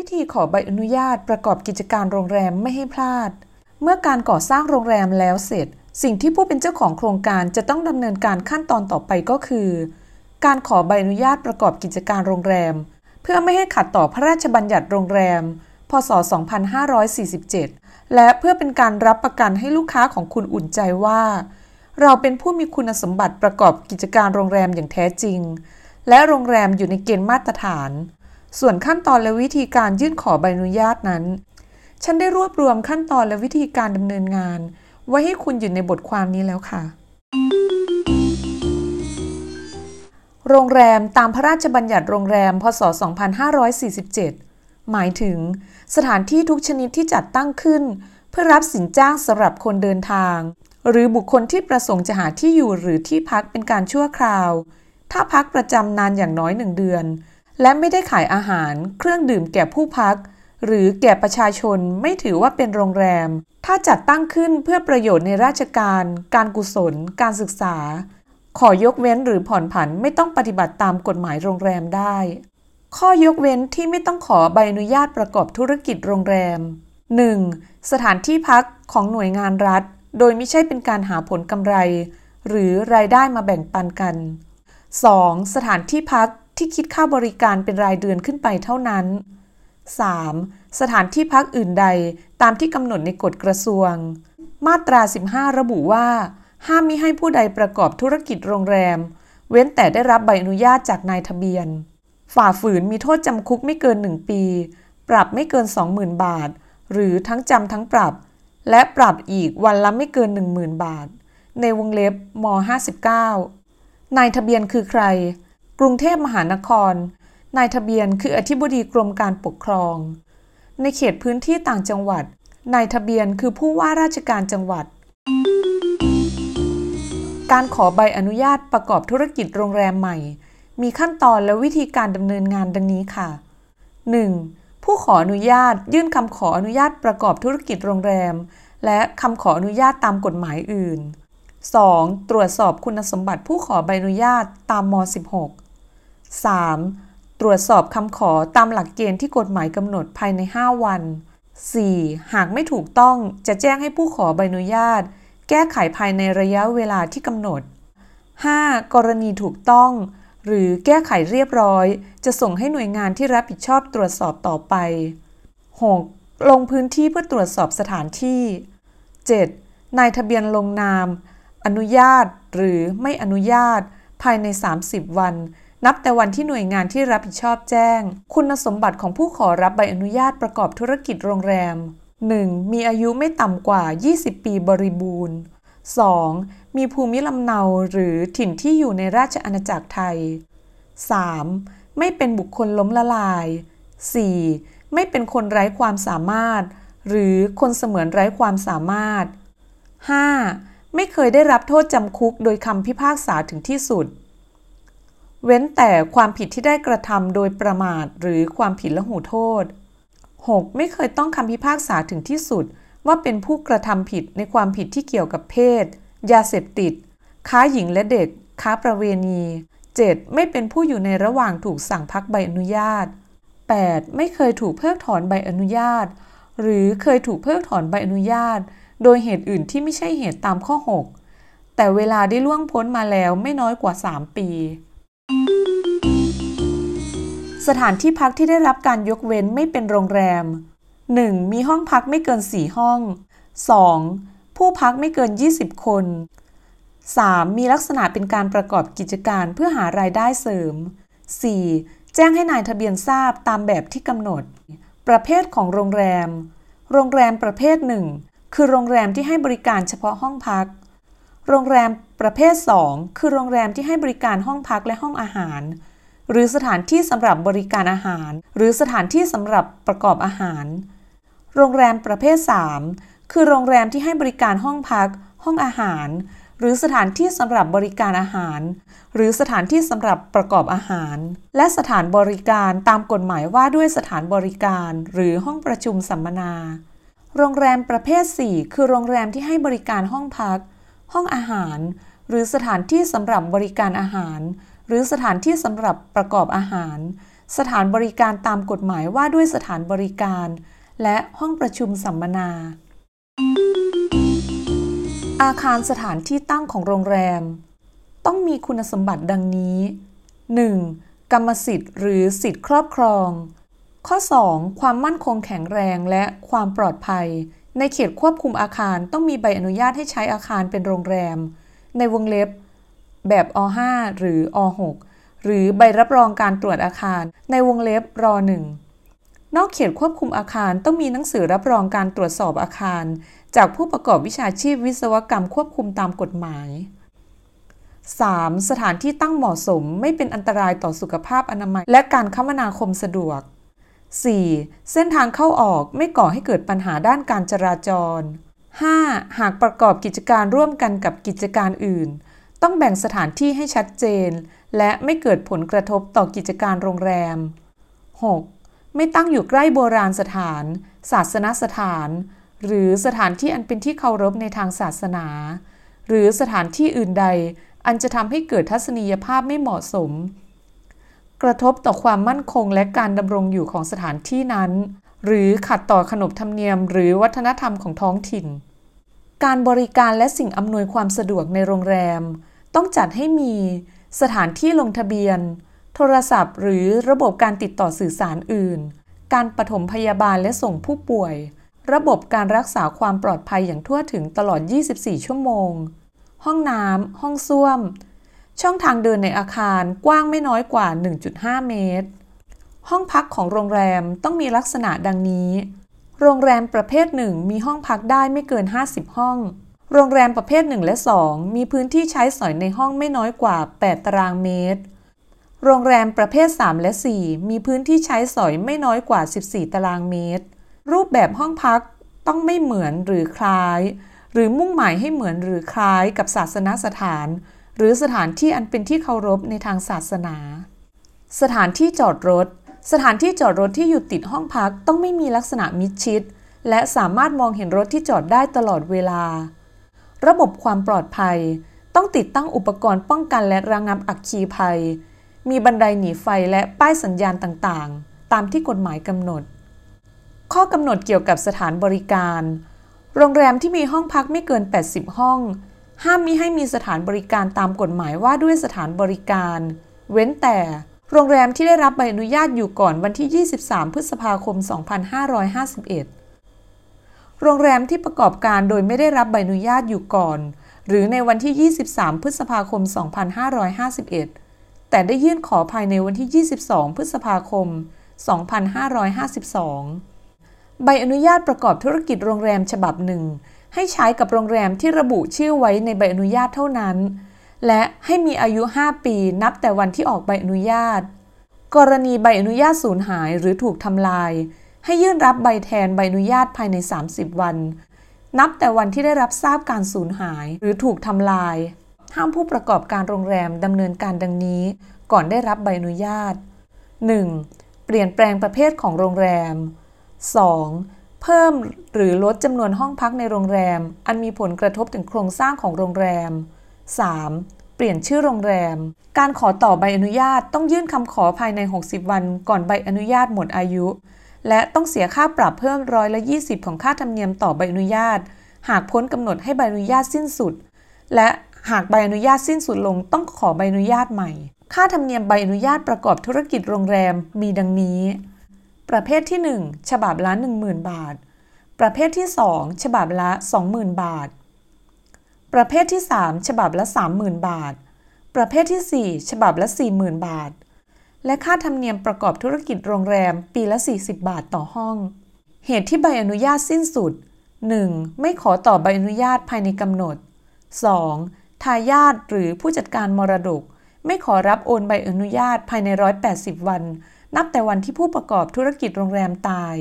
วิธีขอใบอนุญาตประกอบกิจการโรงแรมไม่ให้พลาด เมื่อการก่อสร้างโรงแรมแล้วเสร็จ สิ่งที่ผู้เป็นเจ้าของโครงการจะต้องดำเนินการขั้นตอนต่อไปก็คือ การขอใบอนุญาตประกอบกิจการโรงแรม เพื่อไม่ให้ขัดต่อพระราชบัญญัติโรงแรม พศ 2547 และเพื่อเป็นการรับประกันให้ลูกค้าของคุณอุ่นใจว่า เราเป็นผู้มีคุณสมบัติประกอบกิจการโรงแรมอย่างแท้จริง และโรงแรมอยู่ในเกณฑ์มาตรฐาน ส่วนขั้นตอนและวิธีการยื่นขอใบอนุญาตนั้น ฉันได้รวบรวมขั้นตอนและวิธีการดำเนินงาน ไว้ให้คุณอยู่ในบทความนี้แล้วค่ะ โรงแรมตามพระราชบัญญัติโรงแรม พศ 2547 หมายถึง สถานที่ทุกชนิดที่จัดตั้งขึ้น เพื่อรับสินจ้างสำหรับคนเดินทาง หรือบุคคลที่ประสงค์จะหาที่อยู่หรือที่พักเป็นการชั่วคราว ถ้าพักประจำนานอย่างน้อยหนึ่งเดือน และไม่ได้ขายอาหารเครื่องดื่มแก่ผู้พัก หรือแก่ประชาชนไม่ถือว่าเป็นโรงแรม ถ้าจัดตั้งขึ้นเพื่อประโยชน์ในราชการ การกุศล การศึกษา ขอยกเว้นหรือผ่อนผันไม่ต้องปฏิบัติตามกฎหมายโรงแรมได้ ข้อยกเว้นที่ไม่ต้องขอใบอนุญาตประกอบธุรกิจโรงแรม 1. สถานที่พักของหน่วยงานรัฐ โดยไม่ใช่เป็นการหาผลกำไร หรือรายได้มาแบ่งปันกัน 2. สถานที่พัก ที่คิดค่าบริการเป็นรายเดือนขึ้นไปเท่านั้น 3. สถานที่พักอื่นใดตามที่กำหนดในกฎกระทรวง มาตรา 15 ระบุว่า ห้ามมิให้ผู้ใดประกอบธุรกิจโรงแรม เว้นแต่ได้รับใบอนุญาตจากนายทะเบียน ฝ่าฝืนมีโทษจำคุกไม่เกิน 1 ปี ปรับไม่เกิน 20,000 บาท หรือทั้งจำทั้งปรับ และปรับอีกวันละไม่เกิน 10,000 บาท ในวงเล็บม 59นายทะเบียนคือใคร กรุงเทพมหานคร นายทะเบียนคืออธิบดีกรมการปกครอง ในเขตพื้นที่ต่างจังหวัด นายทะเบียนคือผู้ว่าราชการจังหวัด การขอใบอนุญาตประกอบธุรกิจโรงแรมใหม่ มีขั้นตอนและวิธีการดำเนินงานดังนี้ค่ะ 1. ผู้ขออนุญาตยื่นคำขออนุญาตประกอบธุรกิจโรงแรม และคำขออนุญาตตามกฎหมายอื่น 2. ตรวจสอบคุณสมบัติผู้ขอใบอนุญาตตามม 16 3. ตรวจสอบคำขอตามหลักเกณฑ์ที่กฎหมายกำหนดภายใน 5 วัน 4. หากไม่ถูกต้องจะแจ้งให้ผู้ขอใบอนุญาต แก้ไขภายในระยะเวลาที่กำหนด 5. กรณีถูกต้อง หรือแก้ไขเรียบร้อย จะส่งให้หน่วยงานที่รับผิดชอบตรวจสอบต่อไป 6. ลงพื้นที่เพื่อตรวจสอบสถานที่ 7. นายทะเบียนลงนาม อนุญาตหรือไม่อนุญาต ภายใน 30 วัน นับแต่วันที่หน่วยงานที่รับผิดชอบแจ้ง คุณสมบัติของผู้ขอรับใบอนุญาตประกอบธุรกิจโรงแรม 1. มีอายุไม่ต่ำกว่า 20 ปีบริบูรณ์ 2. มีภูมิลำเนาหรือถิ่นที่อยู่ในราชอาณาจักรไทย 3. ไม่เป็นบุคคลล้มละลาย 4. ไม่เป็นคนไร้ความสามารถ หรือคนเสมือนไร้ความสามารถ 5. ไม่เคยได้รับโทษจำคุกโดยคำพิพากษาถึงที่สุด เว้นแต่ความผิดที่ได้กระทำโดยประมาทหรือความผิดละหูโทษ 6. ไม่เคยต้องคำพิพากษาถึงที่สุด ว่าเป็นผู้กระทำผิดในความผิดที่เกี่ยวกับเพศ ยาเสพติด ค้าหญิงและเด็ก ค้าประเวณี 7. ไม่เป็นผู้อยู่ในระหว่างถูกสั่งพักใบอนุญาต 8. ไม่เคยถูกเพิกถอนใบอนุญาต หรือเคยถูกเพิกถอนใบอนุญาต โดยเหตุอื่นที่ไม่ใช่เหตุตามข้อ 6 แต่เวลาได้ล่วงพ้นมาแล้วไม่น้อยกว่า 3 ปี สถานที่พักที่ได้รับการยกเว้นไม่เป็นโรงแรม 1. มีห้องพักไม่เกิน 4 ห้อง 2. ผู้พักไม่เกิน 20 คน 3. มีลักษณะเป็นการประกอบกิจการเพื่อหารายได้เสริม 4. แจ้งให้นายทะเบียนทราบตามแบบที่กำหนด ประเภทของโรงแรม โรงแรมประเภทหนึ่งคือโรงแรมที่ให้บริการเฉพาะห้องพัก โรงแรมประเภท 2 คือโรงแรมที่ให้บริการห้องพักและห้องอาหาร หรือสถานที่สำหรับบริการอาหาร หรือสถานที่สำหรับประกอบอาหาร โรงแรมประเภท 3 คือโรงแรมที่ให้บริการห้องพัก ห้องอาหาร หรือสถานที่สำหรับบริการอาหาร หรือสถานที่สำหรับประกอบอาหาร และสถานบริการตามกฎหมายว่าด้วยสถานบริการ หรือห้องประชุมสัมมนา โรงแรมประเภท 4 คือโรงแรมที่ให้บริการห้องพัก ห้องอาหาร หรือสถานที่สำหรับบริการอาหาร หรือสถานที่สำหรับประกอบอาหาร สถานบริการตามกฎหมายว่าด้วยสถานบริการ และห้องประชุมสัมมนา อาคารสถานที่ตั้งของโรงแรม ต้องมีคุณสมบัติดังนี้ 1. กรรมสิทธิ์หรือสิทธิ์ครอบครอง ข้อ 2. ความมั่นคงแข็งแรงและความปลอดภัย ในเขตควบคุมอาคารต้องมีใบอนุญาตให้ใช้อาคารเป็นโรงแรม ในวงเล็บ แบบอ5หรืออ6หรือใบรับรองการตรวจอาคารในวงเล็บรอ1นอกเขตควบคุมอาคารต้องมีหนังสือรับรองการตรวจสอบอาคาร จากผู้ประกอบวิชาชีพวิศวกรรมควบคุมตามกฎหมาย 3. สถานที่ตั้งเหมาะสมไม่เป็นอันตรายต่อสุขภาพอนามัย และการคมนาคมสะดวก 4. เส้นทางเข้าออกไม่ก่อให้เกิดปัญหาด้านการจราจร 5. หากประกอบกิจการร่วมกันกับกิจการอื่น ต้องแบ่งสถานที่ให้ชัดเจน และไม่เกิดผลกระทบต่อกิจการโรงแรม 6. ไม่ตั้งอยู่ใกล้โบราณสถาน ศาสนสถาน หรือสถานที่อันเป็นที่เคารพในทางศาสนา หรือสถานที่อื่นใด อันจะทำให้เกิดทัศนียภาพไม่เหมาะสม กระทบต่อความมั่นคงและการดำรงอยู่ของสถานที่นั้น หรือขัดต่อขนบธรรมเนียม หรือวัฒนธรรมของท้องถิ่นการบริการและสิ่งอำนวยความสะดวกในโรงแรม ต้องจัดให้มีสถานที่ลงทะเบียน โทรศัพท์ หรือระบบการติดต่อสื่อสารอื่น การปฐมพยาบาลและส่งผู้ป่วย ระบบการรักษาความปลอดภัยอย่างทั่วถึงตลอด 24 ชั่วโมง ห้องน้ำ ห้องส้วม ช่องทางเดินในอาคารกว้างไม่น้อยกว่า 1.5 เมตร ห้องพักของโรงแรมต้องมีลักษณะดังนี้ โรงแรมประเภทหนึ่งมีห้องพักได้ไม่เกิน 50 ห้อง โรงแรมประเภท 1 และ 2 มีพื้นที่ใช้สอยในห้องไม่น้อยกว่า 8 ตารางเมตร โรงแรมประเภท 3 และ 4 มีพื้นที่ใช้สอยไม่น้อยกว่า 14 ตารางเมตร รูปแบบห้องพักต้องไม่เหมือนหรือคล้าย หรือมุ่งหมายให้เหมือนหรือคล้ายกับศาสนสถาน หรือสถานที่อันเป็นที่เคารพในทางศาสนา สถานที่จอดรถ สถานที่จอดรถที่อยู่ติดห้องพักต้องไม่มีลักษณะมิดชิด และสามารถมองเห็นรถที่จอดได้ตลอดเวลา ระบบความปลอดภัย ต้องติดตั้งอุปกรณ์ป้องกันและระงับอัคคีภัย มีบันไดหนีไฟและป้ายสัญญาณต่างๆ ตามที่กฎหมายกำหนด ข้อกำหนดเกี่ยวกับสถานบริการ โรงแรมที่มีห้องพักไม่เกิน 80 ห้อง ห้ามมิให้มีสถานบริการตามกฎหมายว่าด้วยสถานบริการ เว้นแต่โรงแรมที่ได้รับใบอนุญาตอยู่ก่อนวันที่ 23 พฤษภาคม 2551 โรงแรมที่ประกอบการโดยไม่ได้รับใบอนุญาตอยู่ก่อน หรือในวันที่ 23 พฤษภาคม 2551 แต่ได้ยื่นขอภายในวันที่ 22 พฤษภาคม 2552 ใบอนุญาตประกอบธุรกิจโรงแรมฉบับหนึ่ง ให้ใช้กับโรงแรมที่ระบุชื่อไว้ในใบอนุญาตเท่านั้น และให้มีอายุ 5 ปีนับแต่วันที่ออกใบอนุญาต กรณีใบอนุญาตสูญหายหรือถูกทำลาย ให้ยื่นรับใบแทนใบอนุญาตภายใน 30 วัน นับแต่วันที่ได้รับทราบการสูญหายหรือถูกทำลาย ห้ามผู้ประกอบการโรงแรมดำเนินการดังนี้ ก่อนได้รับใบอนุญาต 1. เปลี่ยนแปลงประเภทของโรงแรม 2. เพิ่มหรือลดจำนวนห้องพักในโรงแรม อันมีผลกระทบถึงโครงสร้างของโรงแรม 3. เปลี่ยนชื่อโรงแรม การขอต่อใบอนุญาตต้องยื่นคำขอภายใน 60 วัน ก่อนใบอนุญาตหมดอายุ และต้องเสียค่าปรับเพิ่มร้อยละ20 ของค่าธรรมเนียมต่อใบอนุญาต หากพ้นกำหนดให้ใบอนุญาตสิ้นสุด และหากใบอนุญาตสิ้นสุดลงต้องขอใบอนุญาตใหม่ ค่าธรรมเนียมใบอนุญาตประกอบธุรกิจโรงแรมมีดังนี้ ประเภทที่ 1 ฉบับละ 10,000 บาท ประเภทที่ 2 ฉบับละ 20,000 บาท ประเภทที่ 3 ฉบับละ 30,000 บาท ประเภทที่ 4 ฉบับละ 40,000 บาท และค่าธรรมเนียมประกอบธุรกิจโรงแรมปีละ 40 บาทต่อห้อง เหตุที่ใบอนุญาตสิ้นสุด 1. ไม่ขอต่อใบอนุญาตภายในกำหนด 2. ทายาทหรือผู้จัดการมรดก ไม่ขอรับโอนใบอนุญาตภายใน 180 วัน นับแต่วันที่ผู้ประกอบธุรกิจโรงแรมตาย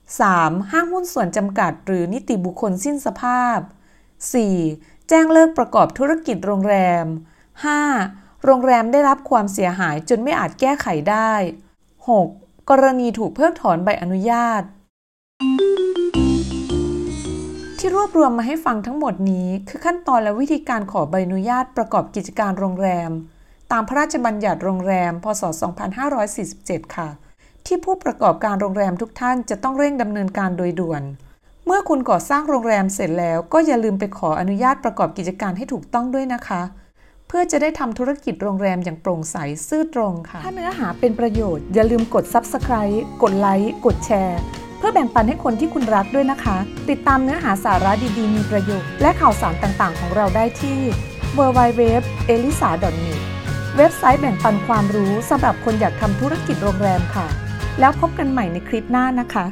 3. ห้างหุ้นส่วนจำกัด หรือนิติบุคคลสิ้นสภาพ 4. แจ้งเลิกประกอบธุรกิจโรงแรม 5. โรงแรมได้รับความเสียหายจนไม่อาจแก้ไขได้ 6. กรณีถูกเพิกถอนใบอนุญาต ที่รวบรวมมาให้ฟังทั้งหมดนี้คือขั้นตอนและวิธีการขอใบอนุญาตประกอบกิจการโรงแรม ตามพระราชบัญญัติโรงแรม พศ 2547 ค่ะ ที่ผู้ประกอบการโรงแรมทุกท่านจะต้องเร่งดำเนินการโดยด่วน เมื่อคุณก่อสร้างโรงแรมเสร็จแล้วก็อย่าลืมไปขออนุญาตประกอบกิจการให้ถูกต้องด้วยนะคะ เพื่อจะได้ทำธุรกิจโรงแรมอย่างโปร่งใสซื่อตรงค่ะ ถ้าเนื้อหาเป็นประโยชน์อย่าลืมกด Subscribe กดไลค์กดแชร์ เพื่อแบ่งปันให้คนที่คุณรักด้วยนะคะ ติดตามเนื้อหาสาระดีๆ มีประโยชน์ และข่าวสารต่างๆ ของเราได้ที่ www.elisa.net เว็บไซต์แบ่งปันความรู้สำหรับคนอยากทำธุรกิจโรงแรมค่ะ แล้วพบกันใหม่ในคลิปหน้านะคะ